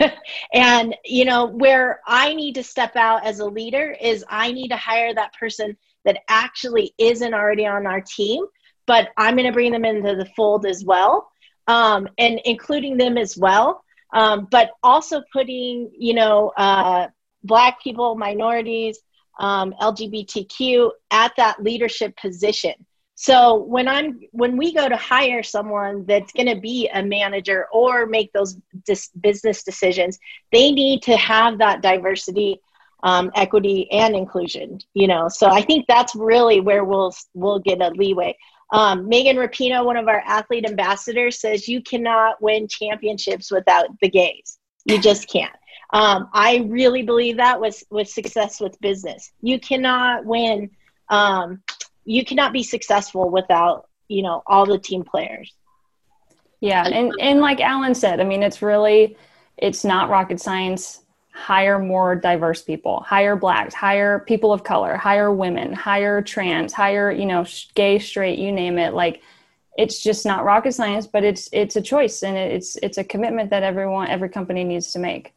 and, you know, where I need to step out as a leader is I need to hire that person that actually isn't already on our team but I'm going to bring them into the fold as well, um, and including them as well. Um, but also putting, you know, uh, Black people, minorities, um, LGBTQ at that leadership position. So when I'm when we go to hire someone that's going to be a manager or make those dis- business decisions, they need to have that diversity, um, equity, and inclusion. You know, so I think that's really where we'll we'll get a leeway. Um, Megan Rapinoe, one of our athlete ambassadors, says you cannot win championships without the gays. You just can't. Um, I really believe that with with success with business. You cannot win. Um, you cannot be successful without you know all the team players. Yeah, and and like Alan said, I mean, it's really it's not rocket science hire more diverse people hire blacks hire people of color hire women hire trans hire you know gay straight you name it like it's just not rocket science but it's it's a choice and it's it's a commitment that everyone every company needs to make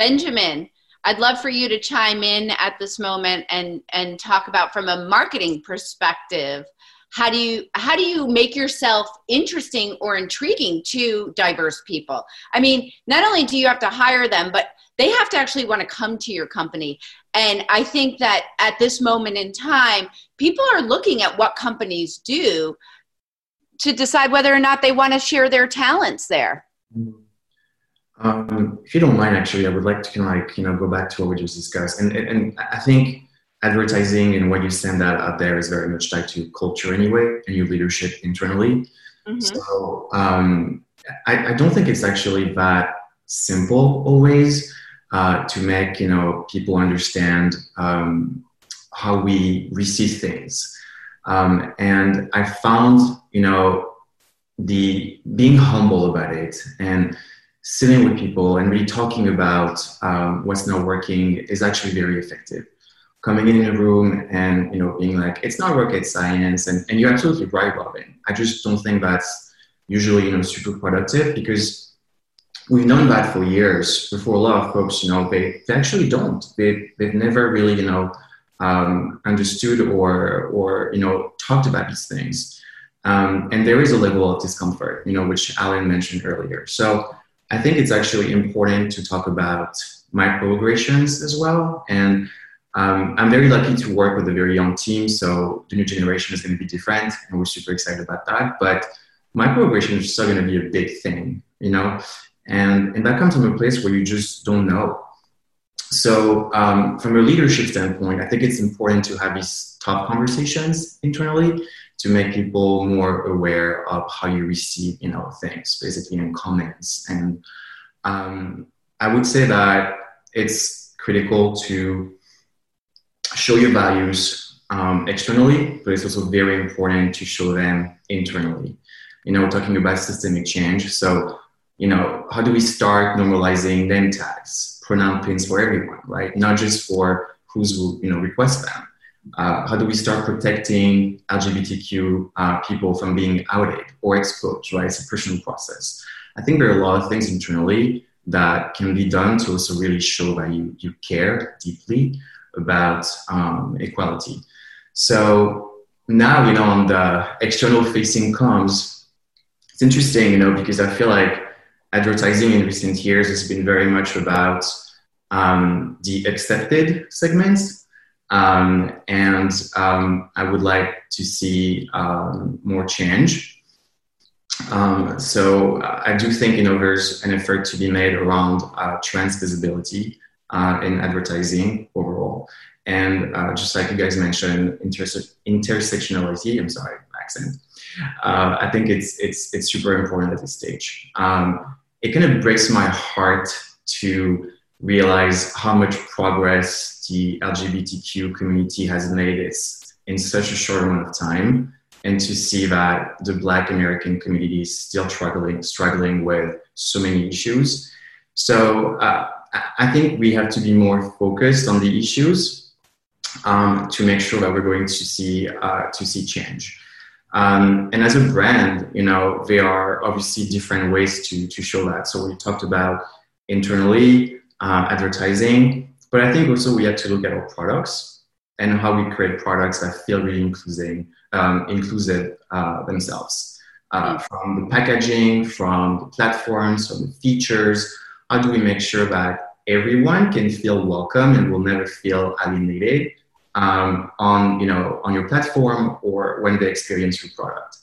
benjamin i'd love for you to chime in at this moment and and talk about from a marketing perspective how do you how do you make yourself interesting or intriguing to diverse people? I mean not only do you have to hire them but they have to actually want to come to your company. And i think that at this moment in time people are looking at what companies do to decide whether or not they want to share their talents there mm-hmm. Um, if you don't mind actually i would like to kind of like you know go back to what we just discussed and and i think advertising and what you send out, out there is very much tied to culture anyway and your leadership internally. Mm-hmm. So um, I, I, don't think it's actually that simple always uh, to make you know people understand um, how we receive things. Um, and I found you know the being humble about it and sitting with people and really talking about um, what's not working is actually very effective. Coming in a room and you know being like it's not rocket science and, and you're absolutely right robin. I just don't think that's usually you know super productive because we've known that for years before a lot of folks you know they, they actually don't. They, they've never really you know um, understood or or you know talked about these things. Um, and there is a level of discomfort you know which alan mentioned earlier. So i think it's actually important to talk about microaggressions as well and um, I'm very lucky to work with a very young team, so the new generation is going to be different, and we're super excited about that. But microaggression is still going to be a big thing, you know, and and that comes from a place where you just don't know. So um, from a leadership standpoint, I think it's important to have these tough conversations internally to make people more aware of how you receive, you know, things, basically in comments. And um, I would say that it's critical to show your values um, externally, but it's also very important to show them internally. You know, we're talking about systemic change. So, you know, how do we start normalizing name tags, pronoun pins for everyone, right? Not just for who's you know request them? Uh, how do we start protecting LGBTQ uh, people from being outed or exposed? Right, it's a personal process. I think there are a lot of things internally that can be done to also really show that you you care deeply about um, equality. So now, you know, on the external facing comms, it's interesting, you know, because I feel like advertising in recent years has been very much about um, the accepted segments. Um, and um, I would like to see um, more change. Um, so I do think you know there's an effort to be made around uh, trans visibility uh, in advertising overall, and uh, just like you guys mentioned, interse- intersectionality. I'm sorry, accent. Uh, I think it's it's it's super important at this stage. Um, it kind of breaks my heart to realize how much progress the LGBTQ community has made in such a short amount of time, and to see that the Black American community is still struggling struggling with so many issues. So uh, I think we have to be more focused on the issues um, to make sure that we're going to see uh, to see change. Um, and as a brand, you know, there are obviously different ways to to show that. So we talked about internally uh, advertising, but I think also we have to look at our products and how we create products that feel really inclusive, um, inclusive uh, themselves. Uh, from the packaging, from the platforms, from the features, how do we make sure that everyone can feel welcome and will never feel alienated um, on you know on your platform or when they experience your product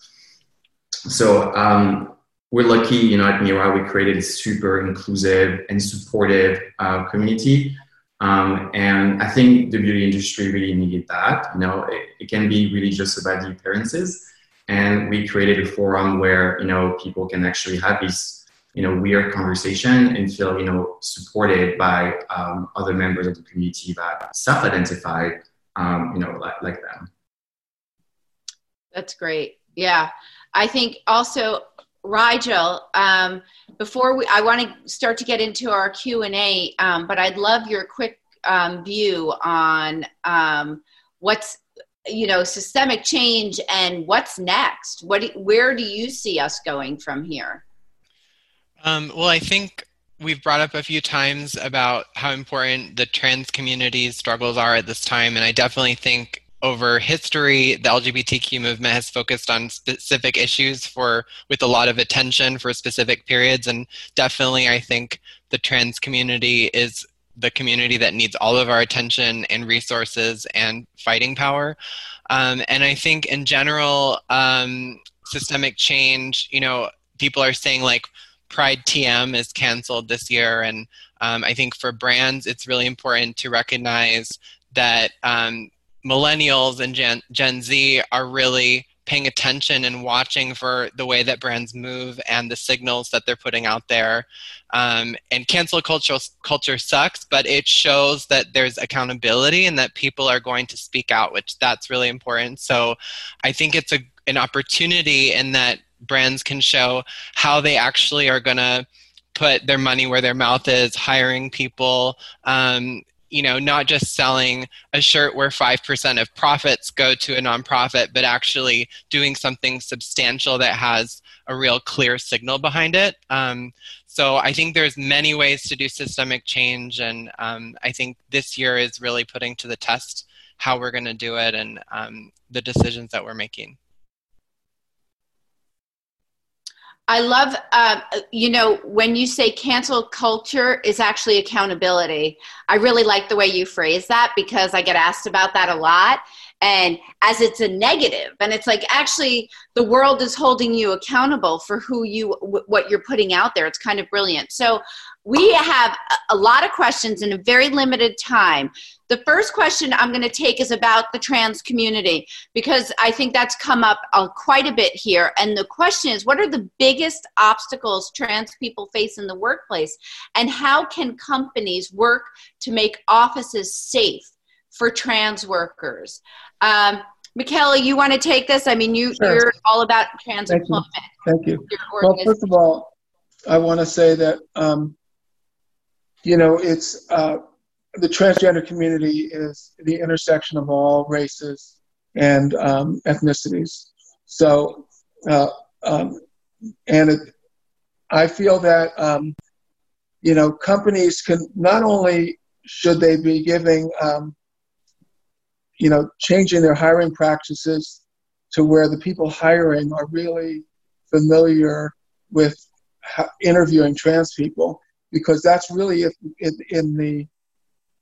so um, we're lucky you know at mira we created a super inclusive and supportive uh, community. Um, and i think the beauty industry really needed that you know. It, it can be really just about the appearances. And we created a forum where you know people can actually have these you know weird conversation and feel you know supported by um, other members of the community that self-identify um, you know like, like them. That's great. Yeah. I think also rigel um, before we i want to start to get into our q&a um, but i'd love your quick um, view on um, what's you know systemic change and what's next. What where do you see us going from here? Um, well, I think we've brought up a few times about how important the trans community's struggles are at this time, and I definitely think over history the lgbtq movement has focused on specific issues for with a lot of attention for specific periods and definitely i think the trans community is the community that needs all of our attention and resources and fighting power. Um, and i think in general um, systemic change you know people are saying like Pride TM is canceled this year, and um, I think for brands, it's really important to recognize that um, millennials and Gen, Gen Z are really paying attention and watching for the way that brands move and the signals that they're putting out there. Um, and cancel culture culture sucks, but it shows that there's accountability and that people are going to speak out, which that's really important. So I think it's a an opportunity in that brands can show how they actually are going to put their money where their mouth is, hiring people, um, you know, not just selling a shirt where 5% of profits go to a nonprofit, but actually doing something substantial that has a real clear signal behind it. Um, so I think there's many ways to do systemic change, and um, I think this year is really putting to the test how we're going to do it and um, the decisions that we're making. I love, uh, you know, when you say cancel culture is actually accountability. I really like the way you phrase that because I get asked about that a lot. And as it's a negative, and it's like actually the world is holding you accountable for who you, what you're putting out there. It's kind of brilliant. So we have a lot of questions in a very limited time. The first question I'm going to take is about the trans community because I think that's come up uh, quite a bit here. And the question is what are the biggest obstacles trans people face in the workplace? And how can companies work to make offices safe for trans workers? Um, Michaela, you want to take this? I mean, you, sure. you're all about trans Thank employment. You. Thank you. Well, first of all, I want to say that um, you know, it's uh, the transgender community is the intersection of all races and um, ethnicities. So, uh, um, and it, I feel that um, you know companies can not only should they be giving um, you know changing their hiring practices to where the people hiring are really familiar with interviewing trans people because that's really if, in, in the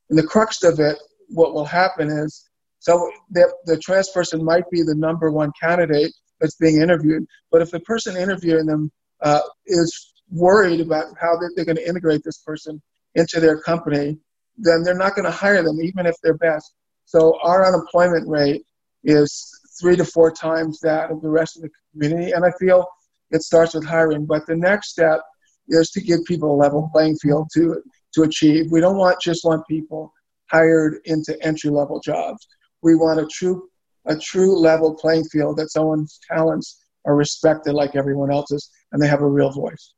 in the crux of it what will happen is so the, the trans person might be the number one candidate that's being interviewed but if the person interviewing them uh, is worried about how they're, they're going to integrate this person into their company then they're not going to hire them even if they're best so our unemployment rate is three to four times that of the rest of the community and i feel it starts with hiring. But the next step is to give people a level playing field to to achieve. We don't want just want people hired into entry level jobs. We want a true a true level playing field that someone's talents are respected like everyone else's and they have a real voice.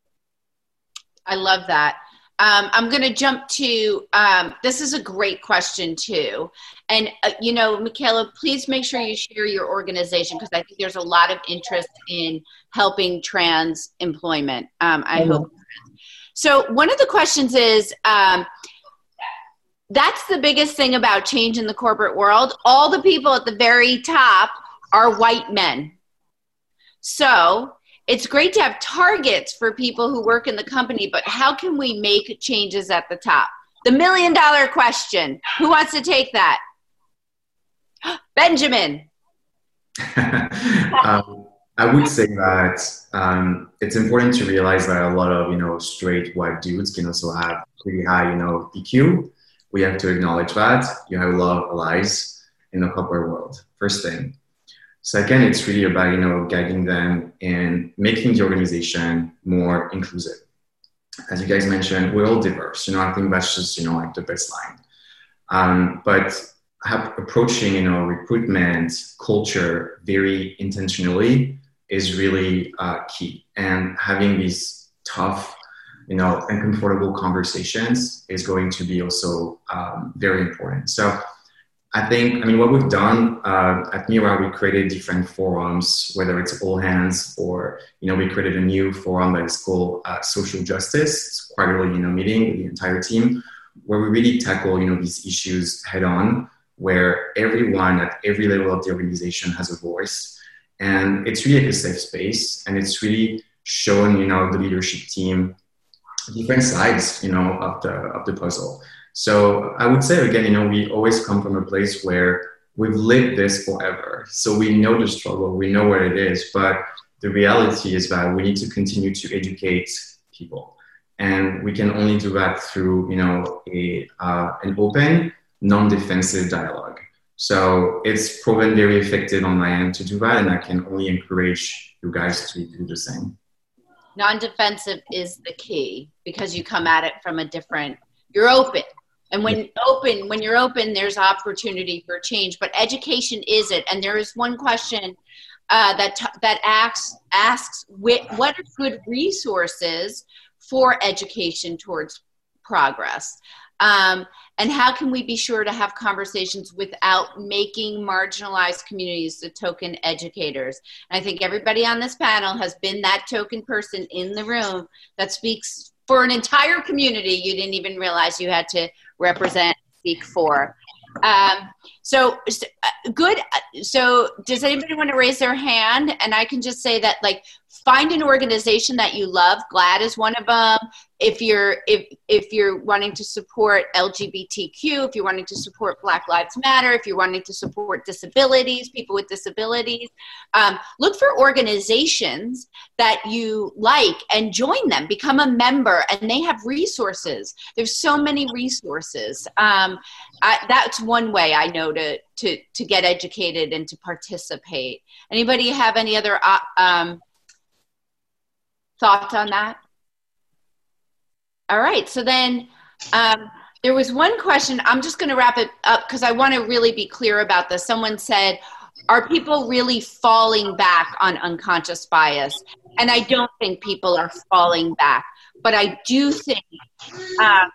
I love that. Um, I'm going to jump to um, this is a great question too, and uh, you know, Michaela, please make sure you share your organization because I think there's a lot of interest in helping trans employment. Um, I mm-hmm. hope. So one of the questions is. Um, that's the biggest thing about change in the corporate world. All the people at the very top are white men. So it's great to have targets for people who work in the company, but how can we make changes at the top? The million dollar question. Who wants to take that? Benjamin. um, I would say that um, it's important to realize that a lot of you know straight white dudes can also have pretty high you know EQ. We have to acknowledge that you have a lot of allies in the corporate world. First thing. Second, it's really about you know guiding them and making the organization more inclusive. As you guys mentioned, we're all diverse. You know, I think that's just you know like the baseline. Um, but approaching you know recruitment culture very intentionally is really uh, key, and having these tough you know uncomfortable conversations is going to be also um, very important. So I think, I mean, what we've done uh, at Mira, we created different forums, whether it's all hands or, you know, we created a new forum that is called uh, Social Justice. It's quarterly, you know, meeting with the entire team where we really tackle, you know, these issues head on, where everyone at every level of the organization has a voice. And it's really a safe space. And it's really showing, you know, the leadership team different sides, you know, of the, of the puzzle. So I would say again, you know, we always come from a place where we've lived this forever. So we know the struggle, we know where it is, but the reality is that we need to continue to educate people. And we can only do that through, you know, a, uh, an open, non-defensive dialogue. So it's proven very effective on my end to do that, and I can only encourage you guys to do the same. Non-defensive is the key because you come at it from a different. You're open and when yeah. open when you're open there's opportunity for change but education is it. And there is one question uh, that t- that asks asks what are good resources for education towards progress? Um, and how can we be sure to have conversations without making marginalized communities the token educators? And i think everybody on this panel has been that token person in the room that speaks for an entire community you didn't even realize you had to represent, speak for. Um, so, uh, good. So, does anybody want to raise their hand? And I can just say that, like, find an organization that you love. GLAAD is one of them if you're if if you're wanting to support lgbtq if you're wanting to support black lives matter if you're wanting to support disabilities people with disabilities um, look for organizations that you like and join them become a member and they have resources there's so many resources um, I, that's one way i know to to to get educated and to participate anybody have any other uh, um, thoughts on that all right. So then um, there was one question. I'm just going to wrap it up because I want to really be clear about this. Someone said, Are people really falling back on unconscious bias? And I don't think people are falling back, but I do think uh,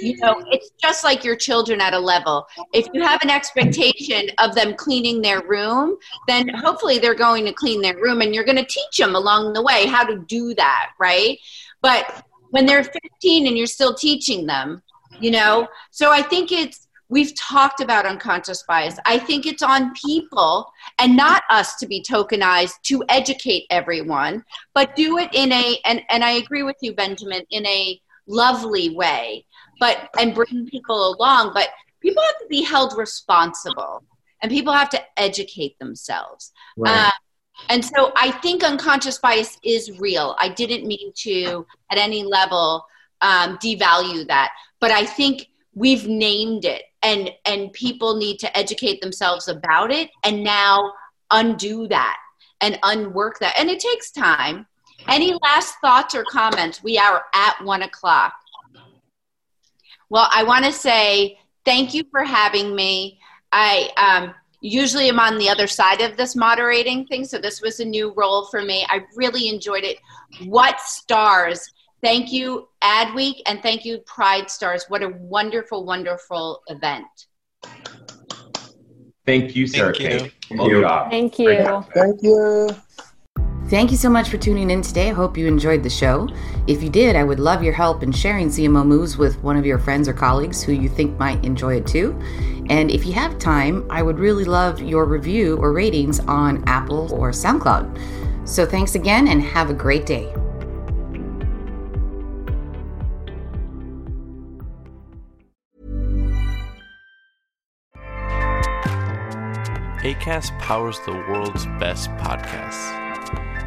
you know it's just like your children at a level. If you have an expectation of them cleaning their room then hopefully they're going to clean their room and you're going to teach them along the way how to do that right? But when they're 15 and you're still teaching them you know? So i think it's we've talked about unconscious bias. I think it's on people and not us to be tokenized to educate everyone but do it in a and, and i agree with you benjamin in a lovely way but and bring people along but people have to be held responsible and people have to educate themselves. Right. uh, and so i think unconscious bias is real. I didn't mean to at any level um, devalue that but i think we've named it and and people need to educate themselves about it and now undo that and unwork that and it takes time. Any last thoughts or comments? We are at one o'clock well, I want to say thank you for having me. I um, usually am on the other side of this moderating thing, so this was a new role for me. I really enjoyed it. What stars! Thank you, Adweek, and thank you, Pride Stars. What a wonderful, wonderful event. Thank you, sir. Thank you. Thank you. Thank you. Thank you. Thank you so much for tuning in today. I hope you enjoyed the show. If you did, I would love your help in sharing CMO Moves with one of your friends or colleagues who you think might enjoy it too. And if you have time, I would really love your review or ratings on Apple or SoundCloud. So thanks again and have a great day. ACAST powers the world's best podcasts